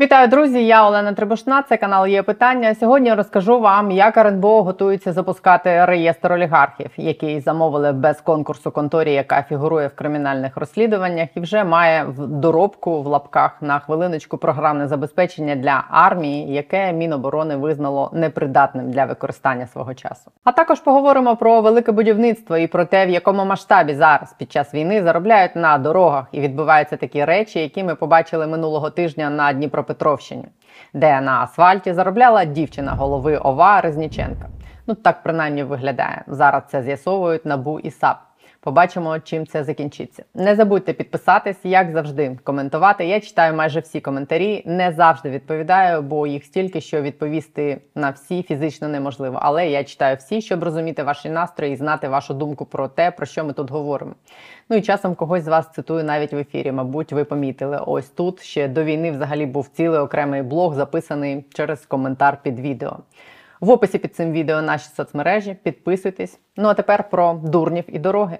Вітаю, друзі! Я Олена Требушна. Це канал є питання. Сьогодні розкажу вам, як РНБО готується запускати реєстр олігархів, який замовили без конкурсу конторі, яка фігурує в кримінальних розслідуваннях, і вже має в доробку в лапках на хвилиночку програмне забезпечення для армії, яке Міноборони визнало непридатним для використання свого часу. А також поговоримо про велике будівництво і про те, в якому масштабі зараз під час війни заробляють на дорогах і відбуваються такі речі, які ми побачили минулого тижня на Дніпро. Дніпропетровщині, де на асфальті заробляла дівчина голови ОВА Резніченка. Ну так принаймні виглядає. Зараз це з'ясовують набу і САП. Побачимо, чим це закінчиться. Не забудьте підписатись, як завжди, коментувати. Я читаю майже всі коментарі, не завжди відповідаю, бо їх стільки, що відповісти на всі фізично неможливо. Але я читаю всі, щоб розуміти ваші настрої і знати вашу думку про те, про що ми тут говоримо. Ну і часом когось з вас цитую навіть в ефірі. Мабуть, ви помітили. Ось тут ще до війни взагалі був цілий окремий блог, записаний через коментар під відео. В описі під цим відео наші соцмережі. Підписуйтесь. Ну а тепер про дурнів і дороги.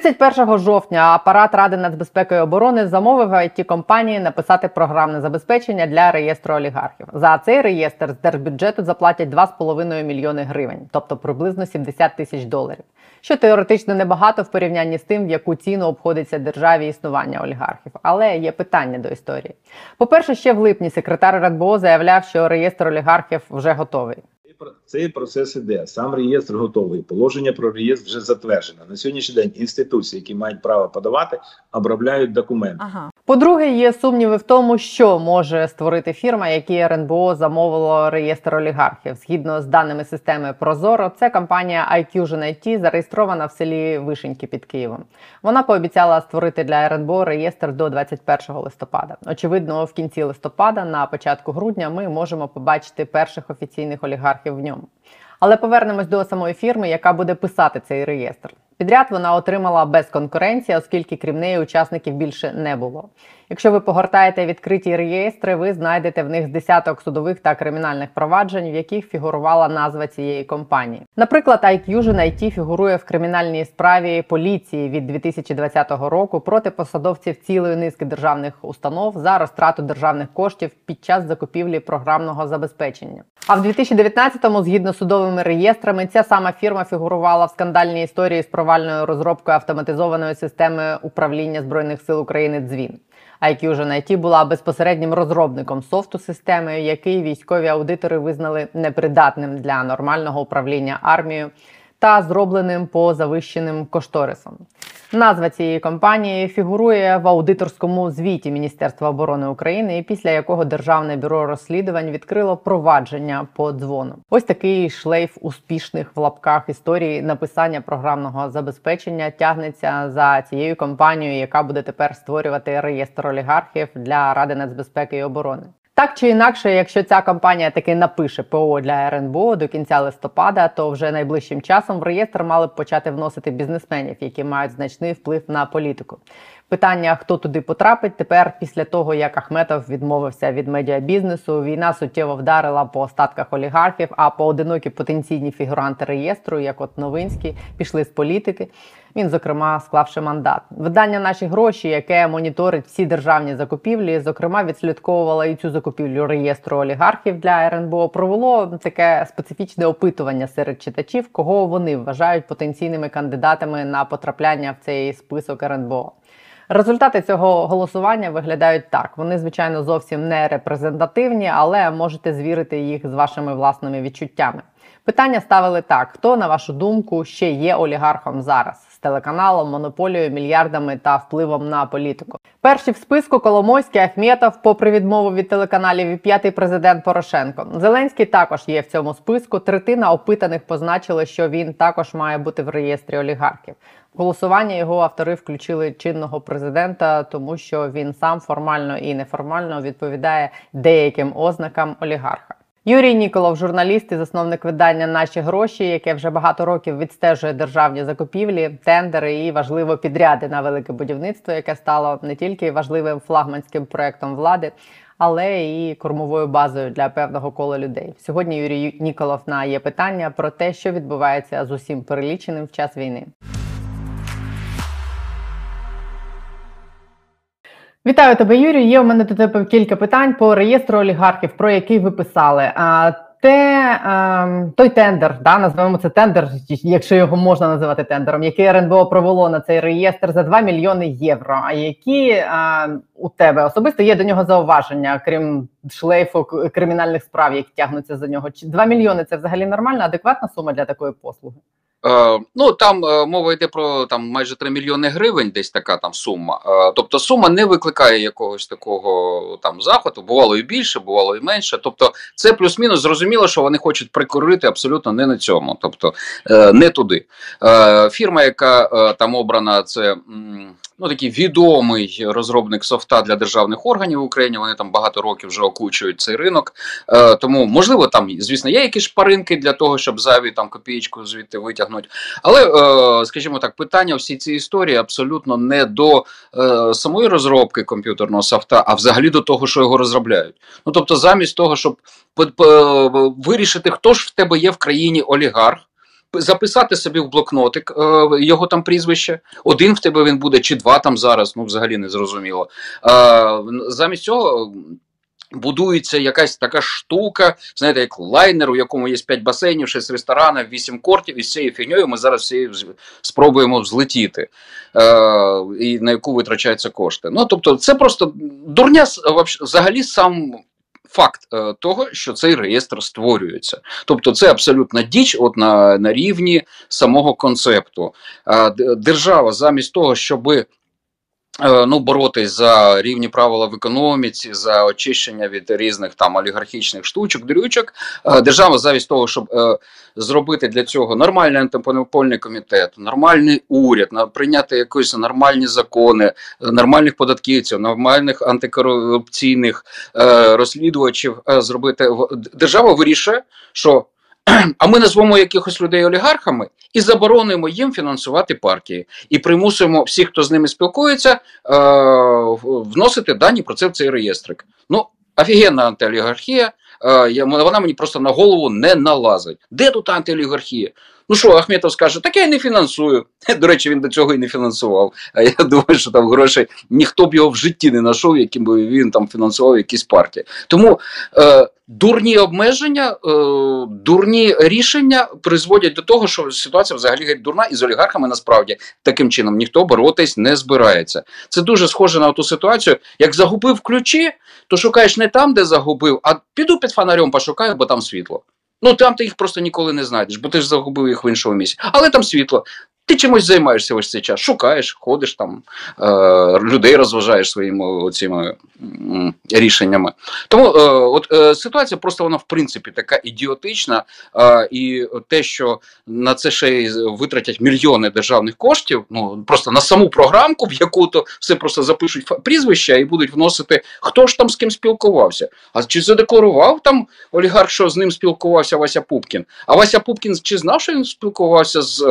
31 жовтня апарат Ради нацбезпеки і оборони замовив it компанії написати програмне забезпечення для реєстру олігархів. За цей реєстр з держбюджету заплатять 2,5 мільйони гривень, тобто приблизно 70 тисяч доларів. Що теоретично небагато в порівнянні з тим, в яку ціну обходиться державі існування олігархів. Але є питання до історії. По перше, ще в липні секретар РНБО заявляв, що реєстр олігархів вже готовий. Цей процес іде. Сам реєстр готовий. Положення про реєстр вже затверджено. На сьогоднішній день інституції, які мають право подавати, обробляють документи. Ага. По-друге, є сумніви в тому, що може створити фірма, якій РНБО замовило реєстр олігархів. Згідно з даними системи Прозоро, це компанія iQusion IT, зареєстрована в селі Вишеньки під Києвом. Вона пообіцяла створити для РНБО реєстр до 21 листопада. Очевидно, в кінці листопада, на початку грудня, ми можемо побачити перших офіційних олігархів в ньому. Але повернемось до самої фірми, яка буде писати цей реєстр. Підряд вона отримала без конкуренції, оскільки крім неї учасників більше не було. Якщо ви погортаєте відкриті реєстри, ви знайдете в них з десяток судових та кримінальних проваджень, в яких фігурувала назва цієї компанії. Наприклад, iQusion IT фігурує в кримінальній справі поліції від 2020 року проти посадовців цілої низки державних установ за розтрату державних коштів під час закупівлі програмного забезпечення. А в 2019-му, згідно з судовими реєстрами, ця сама фірма фігурувала в скандальній історії з провальною розробкою автоматизованої системи управління збройних сил України Дзвін. IQжен IT була безпосереднім розробником софту системи, який військові аудитори визнали непридатним для нормального управління армією та зробленим по завищеним кошторисам. Назва цієї компанії фігурує в аудиторському звіті Міністерства оборони України, після якого Державне бюро розслідувань відкрило провадження по дзвону. Ось такий шлейф успішних в лапках історії написання програмного забезпечення тягнеться за цією компанією, яка буде тепер створювати реєстр олігархів для Ради нацбезпеки і оборони. Так чи інакше, якщо ця компанія таки напише ПО для РНБО до кінця листопада, то вже найближчим часом в реєстр мали б почати вносити бізнесменів, які мають значний вплив на політику. Питання, хто туди потрапить, тепер після того, як Ахметов відмовився від медіабізнесу, війна суттєво вдарила по остатках олігархів, а поодинокі потенційні фігуранти реєстру, як от Новинський, пішли з політики. Він, зокрема, склавши мандат. Видання наші гроші, яке моніторить всі державні закупівлі, зокрема, відслідковувала і цю закупівлю реєстру олігархів для РНБО. Провело таке специфічне опитування серед читачів, кого вони вважають потенційними кандидатами на потрапляння в цей список РНБО. Результати цього голосування виглядають так. Вони, звичайно, зовсім не репрезентативні, але можете звірити їх з вашими власними відчуттями. Питання ставили так: хто, на вашу думку, ще є олігархом зараз? Телеканалом, монополією, мільярдами та впливом на політику. Перші в списку Коломойський Ахметов, попри відмову від телеканалів, і п'ятий президент Порошенко. Зеленський також є в цьому списку. Третина опитаних позначили, що він також має бути в реєстрі олігархів. Голосування його автори включили чинного президента, тому що він сам формально і неформально відповідає деяким ознакам олігарха. Юрій Ніколов, журналіст і засновник видання Наші гроші, яке вже багато років відстежує державні закупівлі, тендери і важливо підряди на велике будівництво, яке стало не тільки важливим флагманським проектом влади, але і кормовою базою для певного кола людей. Сьогодні Юрій Ніколов на є питання про те, що відбувається з усім переліченим в час війни. Вітаю тебе, Юрій. Є у мене до тебе кілька питань по реєстру олігархів, про який ви писали. А те ем, той тендер, да, назвемо це тендер, якщо його можна називати тендером, який РНБО провело на цей реєстр за 2 мільйони євро. А які е, у тебе особисто є до нього зауваження, крім шлейфу кримінальних справ, які тягнуться за нього? Чи 2 мільйони це взагалі нормальна, адекватна сума для такої послуги? Е, ну там е, мова йде про там майже 3 мільйони гривень, десь така там сума. Е, тобто сума не викликає якогось такого там захвату. Бувало і більше, бувало і менше. Тобто, це плюс-мінус зрозуміло, що вони хочуть прикурити абсолютно не на цьому, тобто не туди. Фірма, яка там обрана, це. Ну, такий відомий розробник софта для державних органів в Україні. Вони там багато років вже окучують цей ринок. Е, тому, можливо, там, звісно, є якісь шпаринки для того, щоб зайві там копієчку звідти витягнути. Але, е, скажімо так, питання всій цій історії абсолютно не до е, самої розробки комп'ютерного софта, а взагалі до того, що його розробляють. Ну тобто, замість того, щоб вирішити, хто ж в тебе є в країні олігарх. Записати собі в блокнотик е, його там прізвище. Один в тебе він буде, чи два там зараз, ну взагалі не зрозуміло. Е, замість цього будується якась така штука, знаєте, як лайнер, у якому є 5 басейнів, 6 ресторанів, 8 кортів, і з цією фігньою ми зараз всі спробуємо взлетіти, е, і на яку витрачаються кошти. Ну, тобто, це просто дурня взагалі сам. Факт е, того, що цей реєстр створюється, тобто це абсолютна діч, от на, на рівні самого концепту. Держава замість того, щоби Е, ну, боротись за рівні правила в економіці, за очищення від різних там олігархічних штучок, дрючок. Е, Держава замість того, щоб е, зробити для цього нормальний антимонопольний комітет, нормальний уряд, прийняти якісь нормальні закони, е, нормальних податківців, нормальних антикорупційних е, розслідувачів е, зробити держава вирішує, що а ми назвемо якихось людей олігархами і заборонимо їм фінансувати партії, і примусуємо всіх, хто з ними спілкується, е, вносити дані про це в цей реєстрик. Ну, офігенна антиолігархія. Е, вона мені просто на голову не налазить. Де тут антиолігархія? Ну що, Ахметов скаже, так я й не фінансую. До речі, він до цього і не фінансував. А я думаю, що там грошей ніхто б його в житті не знайшов, яким би він там фінансував якісь партії. Тому е, дурні обмеження, е, дурні рішення призводять до того, що ситуація взагалі геть дурна, і з олігархами насправді таким чином ніхто боротись не збирається. Це дуже схоже на ту ситуацію, як загубив ключі, то шукаєш не там, де загубив, а піду під фонарем пошукаю, бо там світло. Ну там ти їх просто ніколи не знайдеш, бо ти ж загубив їх в іншому місці. Але там світло. Ти чимось займаєшся ось цей час, шукаєш, ходиш там, е, людей розважаєш своїми цими рішеннями. Тому е, от е, ситуація просто вона в принципі така ідіотична, е, і те, що на це ще й витратять мільйони державних коштів, ну просто на саму програмку, в яку то все просто запишуть прізвища і будуть вносити, хто ж там з ким спілкувався. А чи задекларував там олігарх, що з ним спілкувався Вася Пупкін? А Вася Пупкін чи знав, що він спілкувався з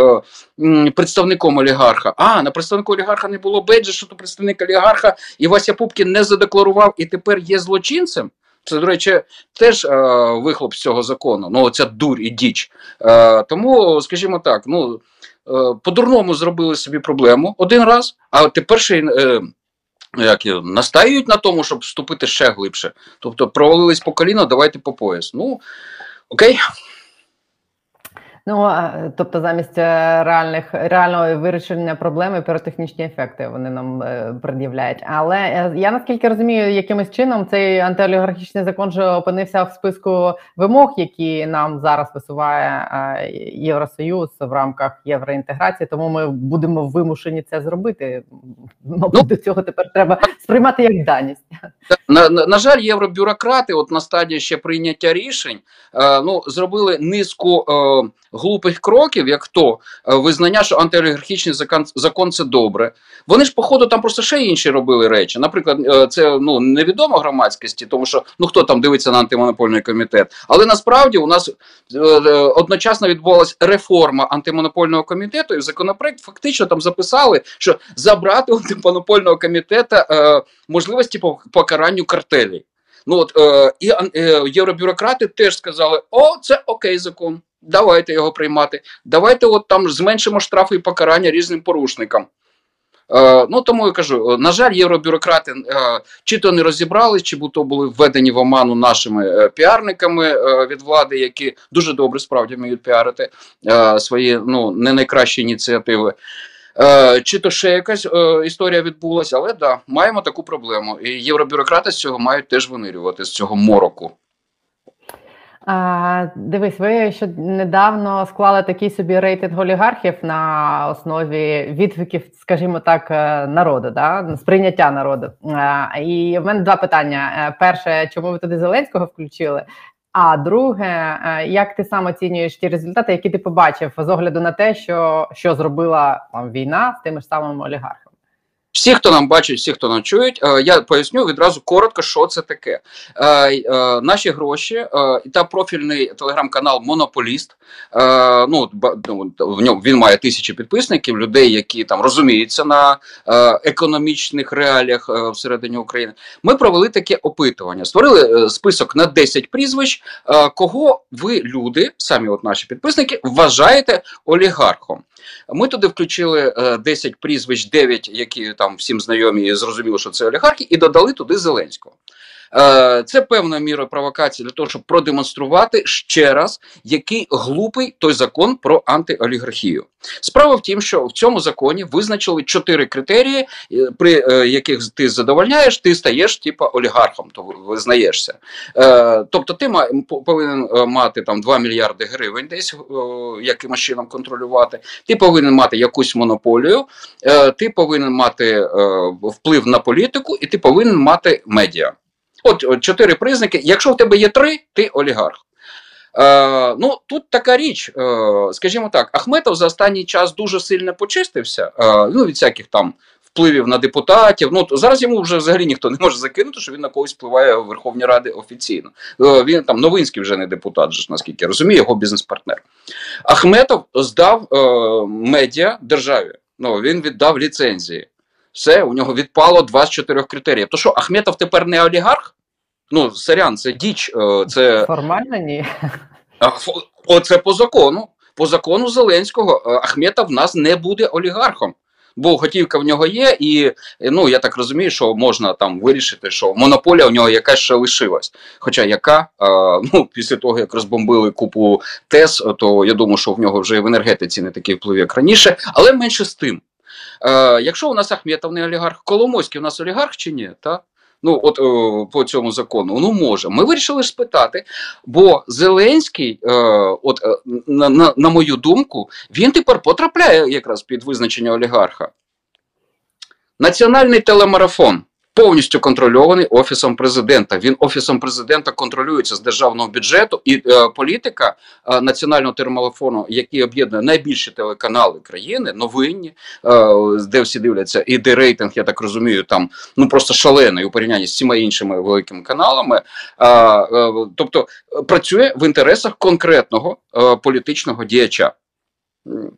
е, представником олігарха? А на представнику олігарха не було беджа, що то представник олігарха, і Вася Пупкін не задекларував і тепер є злочинцем. Це, до речі, теж е, вихлоп з цього закону. Ну, оця дур і діч. Е, тому, скажімо так, ну е, по-дурному зробили собі проблему один раз, а тепер ще й, е, як настаюють на тому, щоб вступити ще глибше. Тобто провалились по коліно, давайте по пояс. Ну окей. Ну тобто, замість е, реальних реального вирішення проблеми піротехнічні ефекти вони нам е, пред'являють. Але е, я наскільки розумію, якимось чином цей антиолігархічний закон же опинився в списку вимог, які нам зараз висуває Євросоюз в рамках євроінтеграції. Тому ми будемо вимушені це зробити. Мабуть, Ну, до цього тепер треба сприймати як даність. На, на, на жаль, євробюрократи, от на стадії ще прийняття рішень, е, ну зробили низку е, глупих кроків, як то е, визнання, що антиолігархічний закон, закон це добре. Вони ж, походу, там просто ще інші робили речі. Наприклад, е, це ну невідомо громадськості, тому що ну хто там дивиться на антимонопольний комітет. Але насправді у нас е, одночасно відбувалася реформа антимонопольного комітету, і законопроект фактично там записали, що забрати у антимонопольного комітету можливості по покаранню картелей. Ну от е, і е, євробюрократи теж сказали: о, це окей закон. Давайте його приймати. Давайте от там зменшимо штрафи і покарання різним порушникам. Е, ну тому я кажу, е, на жаль, євробюрократи е, чи то не розібрались, чи то були введені в оману нашими е, піарниками е, від влади, які дуже добре справді вміють піарити е, свої ну не найкращі ініціативи. Е, чи то ще якась е, історія відбулася, але да, маємо таку проблему. І євробюрократи з цього мають теж винирювати з цього мороку. А, дивись, ви ще недавно склали такий собі рейтинг олігархів на основі відгуків, скажімо так, е, народу, да? сприйняття народу. А, і в мене два питання: Е, перше, чому ви туди Зеленського включили? А друге, е, як ти сам оцінюєш ті результати, які ти побачив з огляду на те, що, що зробила там війна з тими ж самими олігархами? Всі, хто нам бачить, всі, хто нам чують, е, я поясню відразу коротко, що це таке. Е, е, Наші гроші е, та профільний телеграм-канал Монополіст. Ну ну, в ньому він має тисячі підписників, людей, які там розуміються на економічних реаліях всередині України. Ми провели таке опитування. Створили список на 10 прізвищ, кого ви, люди, самі от наші підписники, вважаєте олігархом. Ми туди включили е, 10 прізвищ, 9, які там всім знайомі і зрозуміло, що це олігархи, і додали туди Зеленського. Е, Це певною мірою провокації для того, щоб продемонструвати ще раз, який глупий той закон про антиолігархію. Справа в тім, що в цьому законі визначили чотири критерії, е, при е, яких ти задовольняєш, ти стаєш типа олігархом, то визнаєшся. Тобто, ти повинен мати там 2 мільярди гривень, десь якимось чином контролювати. Ти повинен мати якусь монополію, ти повинен мати вплив на політику, і ти повинен мати медіа. От, от чотири признаки. Якщо в тебе є три, ти олігарх. Е, ну тут така річ, е, скажімо так, Ахметов за останній час дуже сильно почистився. Е, ну від всяких там впливів на депутатів. Ну зараз йому вже взагалі ніхто не може закинути, що він на когось впливає в Верховній Раді офіційно. Е, він там Новинський вже не депутат, ж, наскільки я розумію, його бізнес-партнер. Ахметов здав е, медіа державі. Ну він віддав ліцензії. Все, у нього відпало два з чотирьох критеріїв. То що, Ахметов тепер не олігарх? Ну, сорян, це діч. е, Це Формально ні. а, Оце по закону. По закону Зеленського е, Ахметов в нас не буде олігархом. Бо готівка в нього є, і е, ну я так розумію, що можна там вирішити, що монополія у нього якась ще лишилась. Хоча яка, е, ну після того як розбомбили купу ТЕС, то я думаю, що в нього вже в енергетиці не такий вплив, як раніше, але менше з тим. Е, якщо у нас Ахметов не олігарх, Коломойський у нас олігарх чи ні? Та? Ну, от е, по цьому закону, ну може. Ми вирішили спитати, бо Зеленський, е, от е, на, на, на мою думку, він тепер потрапляє якраз під визначення олігарха. Національний телемарафон повністю контрольований офісом президента. Він офісом президента контролюється з державного бюджету, і е, політика е, національного телемарафону, який об'єднує найбільші телеканали країни, новинні, е, де всі дивляться, і де рейтинг, я так розумію, там ну просто шалений у порівнянні з всіма іншими великими каналами. Е, е, тобто е, працює в інтересах конкретного е, політичного діяча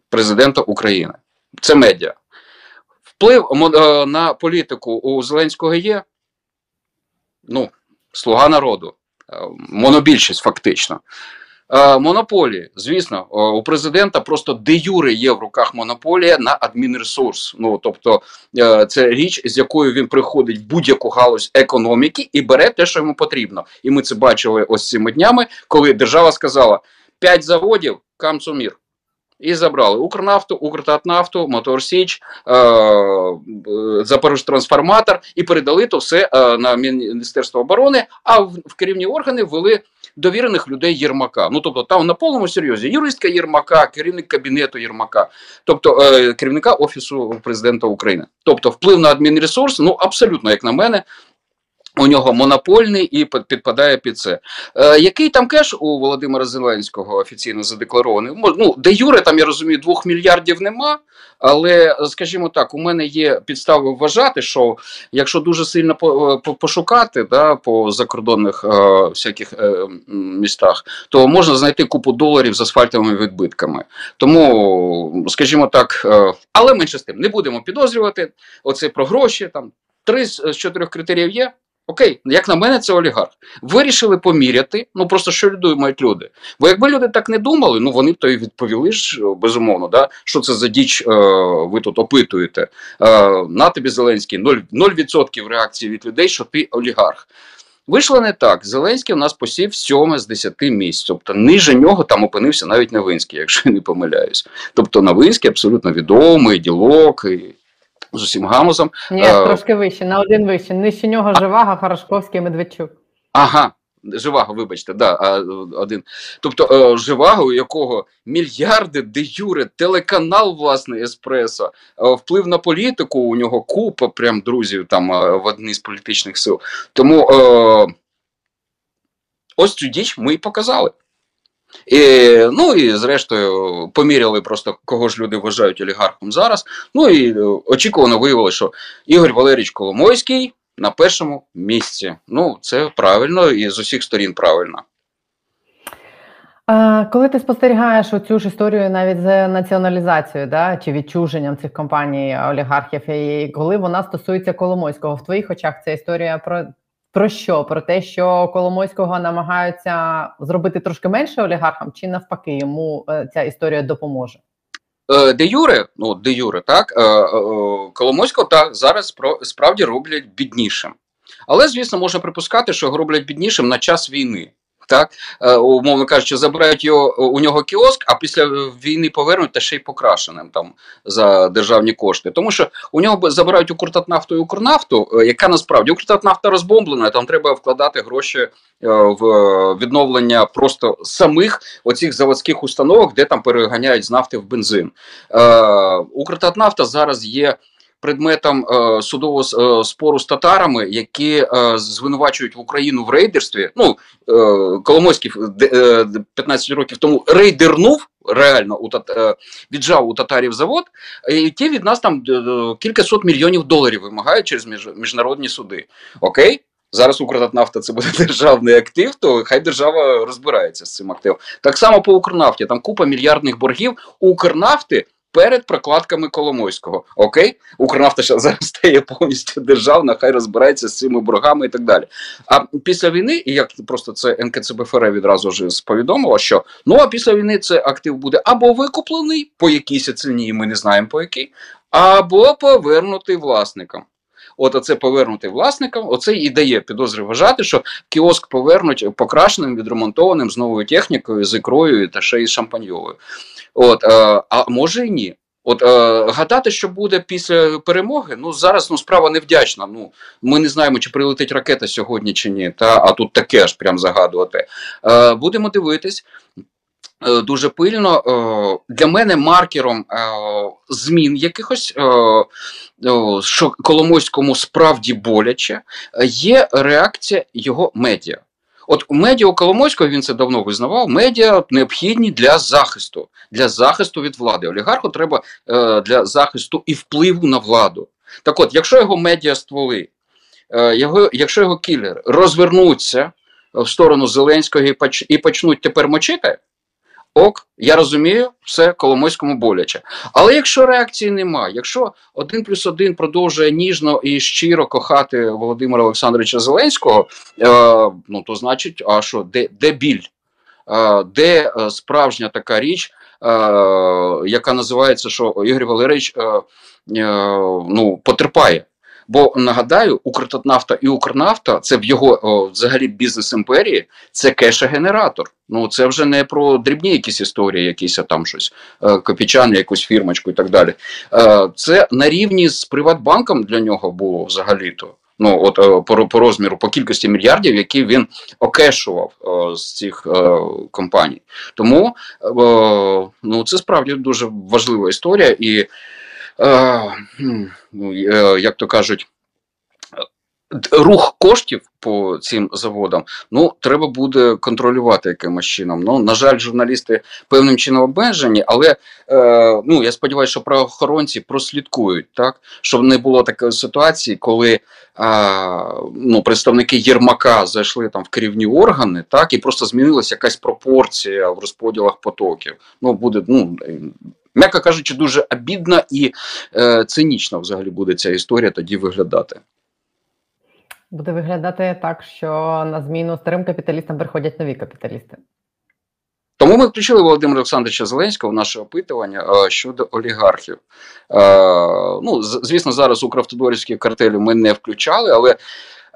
президента України. Це медіа. Вплив е, на політику у Зеленського є. Ну, слуга народу, е, монобільшість фактично. Е, Монополії, звісно, е, у президента просто де юре є в руках монополія на адмінресурс. Ну тобто, е, це річ, з якою він приходить в будь-яку галузь економіки і бере те, що йому потрібно. І ми це бачили ось цими днями, коли держава сказала: п'ять заводів, камцумір. І забрали Укрнафту, Укртатнафту, Мотор Січ, е, е, Запорожтрансформатор і передали то все е, на Міністерство оборони, а в, керівні органи ввели довірених людей Єрмака. Ну тобто там на повному серйозі юристка Єрмака, керівник кабінету Єрмака, тобто керівника офісу президента України. Тобто вплив на адмінресурс, ну абсолютно, як на мене. У нього монопольний і підпадає під це. Е, який там кеш у Володимира Зеленського офіційно задекларований? Ну, де Юре, там я розумію, двох мільярдів нема. Але, скажімо так, у мене є підстави вважати, що якщо дуже сильно по, е, по- пошукати да, по закордонних е, всяких е, містах, то можна знайти купу доларів з асфальтовими відбитками. Тому, скажімо так, е, але менше з тим, не будемо підозрювати. Оце про гроші. Там три з чотирьох критеріїв є. Окей, як на мене, це олігарх. Вирішили поміряти. Ну просто що думають люди. Бо якби люди так не думали, ну вони б то й відповіли ж безумовно, да, що це за діч е, ви тут опитуєте. Е, на тобі Зеленський 0%, 0% реакції від людей, що ти олігарх. Вийшло не так. Зеленський у нас посів 7 з 10 місць. Тобто ниже нього там опинився навіть Новинський, якщо я не помиляюсь. Тобто Новинський абсолютно відомий, ділок і з усім гамузом. Ні, Е, трошки вище, на один вище. Нижче нього Живаго, Хорошковський, Медведчук. Ага, Живаго, вибачте, да, один. Тобто е, Живаго, у якого мільярди де юре, телеканал, власне, Еспресо, е, вплив на політику, у нього купа прям друзів там в одній з політичних сил. Тому ось цю діч ми і показали. І, ну і зрештою поміряли просто кого ж люди вважають олігархом зараз. Ну і е, очікувано виявилося, що Ігор Валерійович Коломойський на першому місці. Ну, це правильно і з усіх сторін правильно. Коли ти спостерігаєш оцю ж історію навіть з націоналізацією, да, чи відчуженням цих компаній олігархів, і коли вона стосується Коломойського, в твоїх очах ця історія про, про що? Про те, що Коломойського намагаються зробити трошки менше олігархам, чи навпаки йому е, ця історія допоможе? Е, Де Юре, ну де Юре, так е, Коломойського так зараз справді роблять біднішим. Але, звісно, можна припускати, що його роблять біднішим на час війни. Так, Е, умовно кажучи, забирають його у нього кіоск, а після війни повернуть та ще й покрашеним там за державні кошти. Тому що у нього забирають Укртатнафту і Укрнафту, е, яка насправді Укртатнафта розбомблена, там треба вкладати гроші е, в відновлення просто самих оцих заводських установок, де там переганяють з нафти в бензин. Е, Укртатнафта зараз є предметом е, судового е, спору з татарами, які е, звинувачують в Україну в рейдерстві. Ну, е, Коломойський е, 15 років тому рейдернув. Реально у тат... е, віджав у татарів завод, і ті від нас там е, кількасот мільйонів доларів вимагають через між... міжнародні суди. Окей, зараз Укртатнафта це буде державний актив, то хай держава розбирається з цим активом. Так само по Укрнафті, там купа мільярдних боргів Укрнафти перед прокладками Коломойського. Окей, Укрнафта зараз стає повністю державна, хай розбирається з цими боргами і так далі. А після війни, і як просто це НКЦБФР відразу ж повідомило, що ну а після війни це актив буде або викуплений по якійсь ціні, ми не знаємо по якій, або повернутий власникам. От оце повернути власникам, оце і дає підозри вважати, що кіоск повернуть покрашеним, відремонтованим з новою технікою, з ікрою та ще й шампаньовою. От, е, а може і ні. От е, гадати, що буде після перемоги, ну зараз ну справа невдячна. Ну ми не знаємо, чи прилетить ракета сьогодні чи ні. Та а тут таке аж прям загадувати. Е, будемо дивитись. Е, Дуже пильно Е, для мене маркером е, змін якихось, що Коломойському справді боляче, є реакція його медіа. От медіа у Коломойського він це давно визнавав. Медіа необхідні для захисту, для захисту від влади. Олігарху треба для захисту і впливу на владу. Так от, якщо його медіа стволи, його, якщо його кілери розвернуться в сторону Зеленського і почнуть тепер мочити, ок, я розумію, все Коломойському боляче. Але якщо реакції немає, якщо один плюс один продовжує ніжно і щиро кохати Володимира Олександровича Зеленського, е, ну то значить, а що, де, де біль? Е, де е, справжня така річ, е, яка називається, що Ігор Валерійович е, е, ну, потерпає. Бо нагадаю, Укртатнафта і Укрнафта це в його о, взагалі бізнес імперії, це кешогенератор. Ну це вже не про дрібні якісь історії, якісь там щось е, копійчани, якусь фірмочку і так далі. Е, це на рівні з Приватбанком для нього було взагалі-то. Ну, от е, по, по розміру, по кількості мільярдів, які він окешував е, з цих е, компаній. Тому е, ну, це справді дуже важлива історія, і як то кажуть, рух коштів по цим заводам, ну треба буде контролювати якимось чином. Ну на жаль, журналісти певним чином обмежені, але е, ну я сподіваюся, що правоохоронці прослідкують так, щоб не було такої ситуації, коли а, ну, представники Єрмака зайшли там в керівні органи, так і просто змінилася якась пропорція в розподілах потоків. Ну буде ну. М'яко кажучи, дуже обідна і е, цинічна взагалі буде ця історія тоді виглядати. Буде виглядати так, що на зміну старим капіталістам приходять нові капіталісти. Тому ми включили Володимира Олександровича Зеленського в наше опитування е, щодо олігархів. Е, ну, звісно, зараз Укравтодорівські картелі ми не включали, але.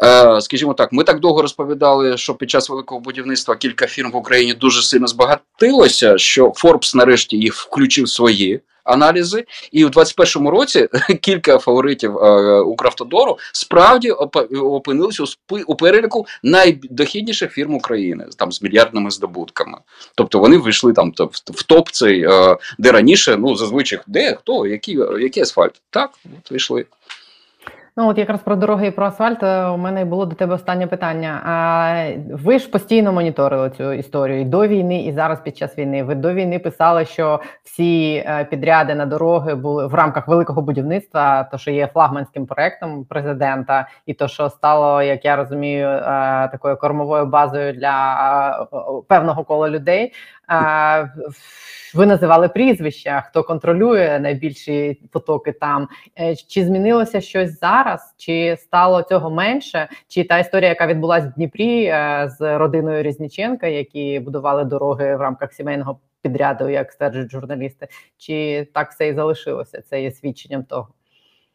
Е, Скажімо так, ми так довго розповідали, що під час великого будівництва кілька фірм в Україні дуже сильно збагатилося, що Форбс нарешті їх включив свої аналізи, і в 21-му році кілька фаворитів е, Укравтодору справді опинилися у, переліку найдохідніших фірм України там з мільярдними здобутками. Тобто вони вийшли там то, в, в топ цей, е, де раніше, ну зазвичай, де хто, який, який асфальт. Так, от вийшли. Ну, от якраз про дороги і про асфальт е, у мене було до тебе останнє питання. А ви ж постійно моніторили цю історію і до війни, і зараз під час війни. Ви до війни писали, що всі е, підряди на дороги були в рамках великого будівництва, то що є флагманським проектом президента, і то, що стало, як я розумію, е, такою кормовою базою для певного кола людей. Ви називали прізвища, хто контролює найбільші потоки там. Е, Чи змінилося щось зараз? Чи стало цього менше? Чи та історія, яка відбулася в Дніпрі е, з родиною Різніченка, які будували дороги в рамках сімейного підряду, як стверджують журналісти? Чи так все і залишилося? Це є свідченням того.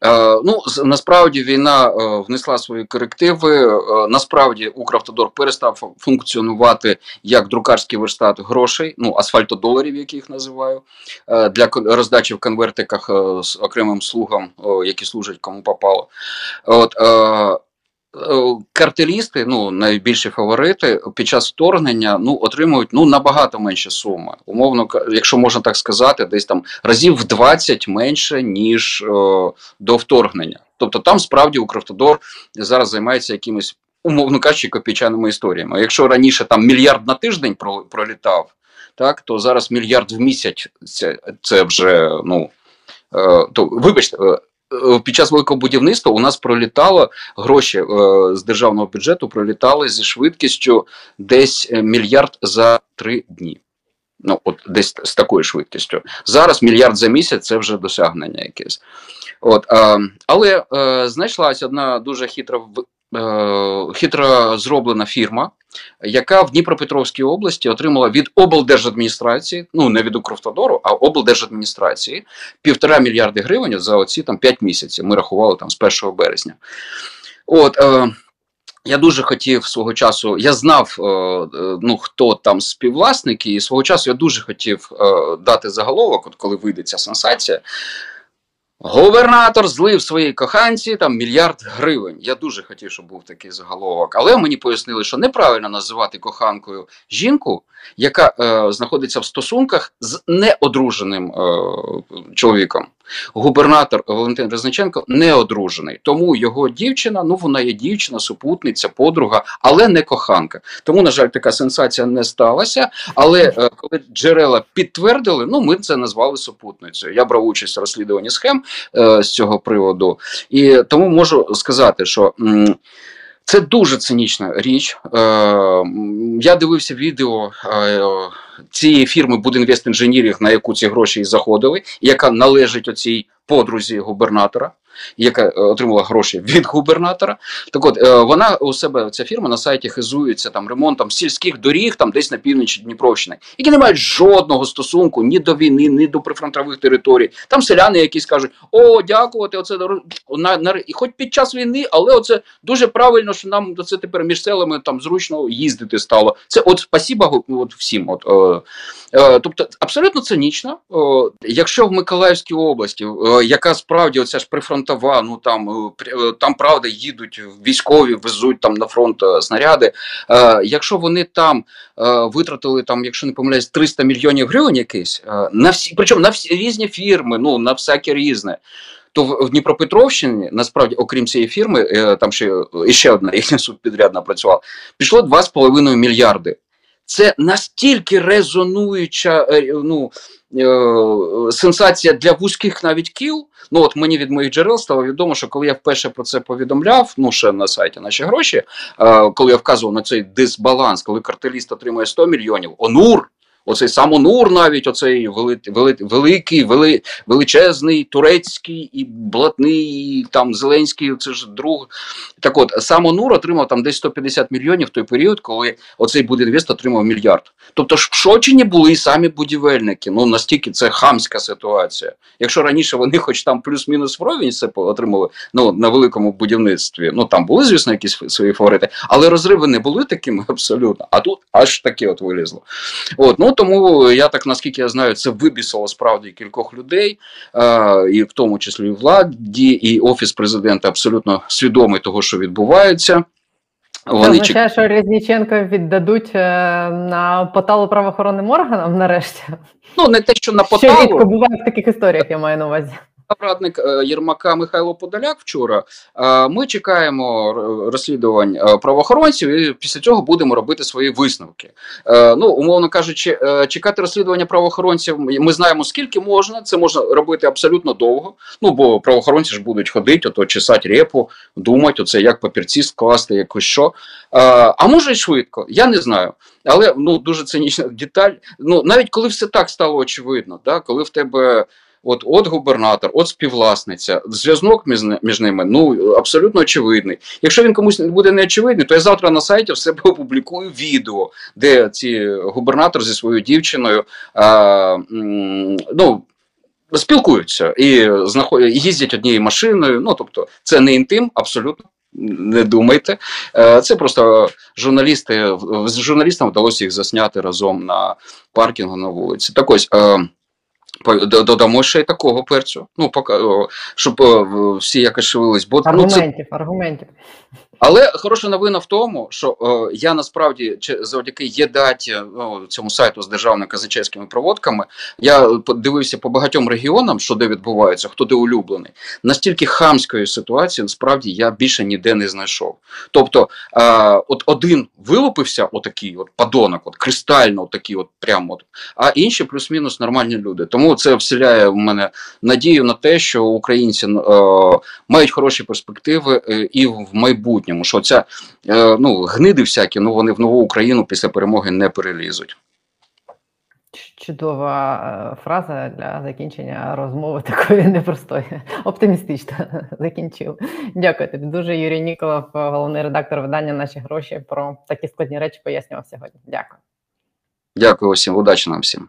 Е, ну, насправді війна е, внесла свої корективи. Е, насправді Укравтодор перестав функціонувати як друкарський верстат грошей, ну асфальтодоларів, як їх називаю, для роздачі в конвертиках з окремим слугам, які служать кому попало. От, Картелісти, ну найбільші фаворити під час вторгнення ну отримують ну набагато менші суми. Умовно, якщо можна так сказати, десь там разів в 20 менше ніж е, до вторгнення. Тобто там справді Укравтодор зараз займається якимись, умовно кажучи, копійчаними історіями. Якщо раніше там мільярд на тиждень пролітав, так то зараз мільярд в місяць це, це вже ну е, то вибачте. Е, Під час великого будівництва у нас пролітало гроші е, з державного бюджету пролітали зі швидкістю десь е, мільярд за три дні. Ну, от десь з такою швидкістю. Зараз мільярд за місяць це вже досягнення якесь. От, е, але е, знайшлася одна дуже хитра, хитро зроблена фірма, яка в Дніпропетровській області отримала від облдержадміністрації, ну не від Укравтодору, а облдержадміністрації півтора мільярди гривень за оці там 5 місяців. Ми рахували там з 1 березня. От, е, я дуже хотів свого часу, я знав, е, е, ну хто там співвласники, і свого часу я дуже хотів е, дати заголовок, от коли вийде ця сенсація. Губернатор злив своїй коханці там мільярд гривень. Я дуже хотів, щоб був такий заголовок. Але мені пояснили, що неправильно називати коханкою жінку, яка е, знаходиться в стосунках з неодруженим е, чоловіком. Губернатор Валентин Резниченко не одружений, тому його дівчина, ну вона є дівчина, супутниця, подруга, але не коханка. Тому, на жаль, така сенсація не сталася. Але е, коли джерела підтвердили, ну ми це назвали супутницею. Я брав участь в розслідуванні схем е, з цього приводу, і тому можу сказати, що. м, це дуже цинічна річ. Е, я дивився відео е, цієї фірми Будінвест інженірів, на яку ці гроші і заходили, яка належить оцій подрузі губернатора, яка е, отримала гроші від губернатора. Так от е, вона у себе ця фірма на сайті хизується там ремонтом сільських доріг, там десь на півночі Дніпровщини, які не мають жодного стосунку ні до війни, ні до прифронтових територій. Там селяни, які скажуть: О, дякувати, оце на, на і хоч під час війни, але оце дуже правильно, що нам це тепер між селами там зручно їздити стало. Це от спасіба от всім. От е, е, тобто абсолютно цинічно. Е, якщо в Миколаївській області, е, яка справді оця ж прифронтова, ну там е, е, там правда їдуть військові, везуть там на фронт е, снаряди. Якщо вони там витратили там, якщо не помиляюсь, 300 мільйонів гривень якийсь на всі, причому на всі різні фірми, ну на всяке різне. То в Дніпропетровщині, насправді, окрім цієї фірми, там ще ще одна їхня субпідрядна працювала, пішло 2,5 мільярди. Це настільки резонуюча е, ну, е, сенсація для вузьких навіть кіл. Ну от мені від моїх джерел стало відомо, що коли я вперше про це повідомляв, ну ще на сайті наші гроші, е, коли я вказував на цей дисбаланс, коли картеліст отримує 100 мільйонів, ОНУР Оцей самонур, навіть оцей вели, вели, великий, вели, величезний, турецький і блатний, там Зеленський, це ж друг. Так от, самонур отримав там десь 150 мільйонів в той період, коли оцей будинвест отримав мільярд. Тобто ж в шочені були і самі будівельники. Ну настільки це хамська ситуація. Якщо раніше вони, хоч там плюс-мінус вровень це отримали ну, на великому будівництві, ну там були, звісно, якісь свої фаворити, але розриви не були такими абсолютно. А тут аж таке от вилізло. От, ну тому я так наскільки я знаю, це вибісило справді кількох людей, е, і в тому числі і владі, і офіс президента абсолютно свідомий того, що відбувається. Це Вони чек- означає, що Резніченко віддадуть е, на поталу правоохоронним органам нарешті. ну не те, що на Що рідко буває в таких історіях, я маю на увазі. Радник е, Єрмака Михайло Подоляк вчора. Е, Ми чекаємо розслідувань е, правоохоронців, і після цього будемо робити свої висновки. Ну, умовно кажучи, чекати розслідування правоохоронців. Ми знаємо скільки можна. Це можна робити абсолютно довго. Ну бо правоохоронці ж будуть ходити, ото чесати репу, думати, оце як папірці скласти, якось що. А може й швидко, я не знаю. Але ну дуже цинічна деталь. Ну навіть коли все так стало очевидно, да, коли в тебе. От, от губернатор, от співвласниця, зв'язок між, між ними ну абсолютно очевидний. Якщо він комусь не буде неочевидний, то я завтра на сайті в себе опублікую відео, де ці губернатор зі своєю дівчиною а, ну, спілкуються і знаходять, їздять однією машиною. Ну тобто, це не інтим, абсолютно. Не думайте, Е, це просто журналісти з журналістам вдалося їх засняти разом на паркінгу на вулиці. Так ось е, додамо ще й такого перцю. Ну, поки, щоб всі якось шевелись. Бо ну, це Аргументів, аргументів. Але хороша новина в тому, що е, я насправді завдяки єдаті ну, цьому сайту з державними казначейськими проводками, я подивився по багатьом регіонам, що де відбувається, хто де улюблений. Настільки хамської ситуації насправді я більше ніде не знайшов. Тобто, е, от один вилупився, отакий, от падонок, от кристально, от от прямо, от, а інші плюс-мінус нормальні люди. Тому це вселяє в мене надію на те, що українці е, мають хороші перспективи е, і в майбутньому. Що ця е, ну, гниди всякі, ну вони в нову Україну після перемоги не перелізуть. Чудова е, фраза для закінчення розмови такої непростої. Оптимістично закінчив. Дякую тобі дуже. Юрій Ніколов, головний редактор видання Наші гроші про такі складні речі пояснював сьогодні. Дякую. Дякую усім, удачі нам всім.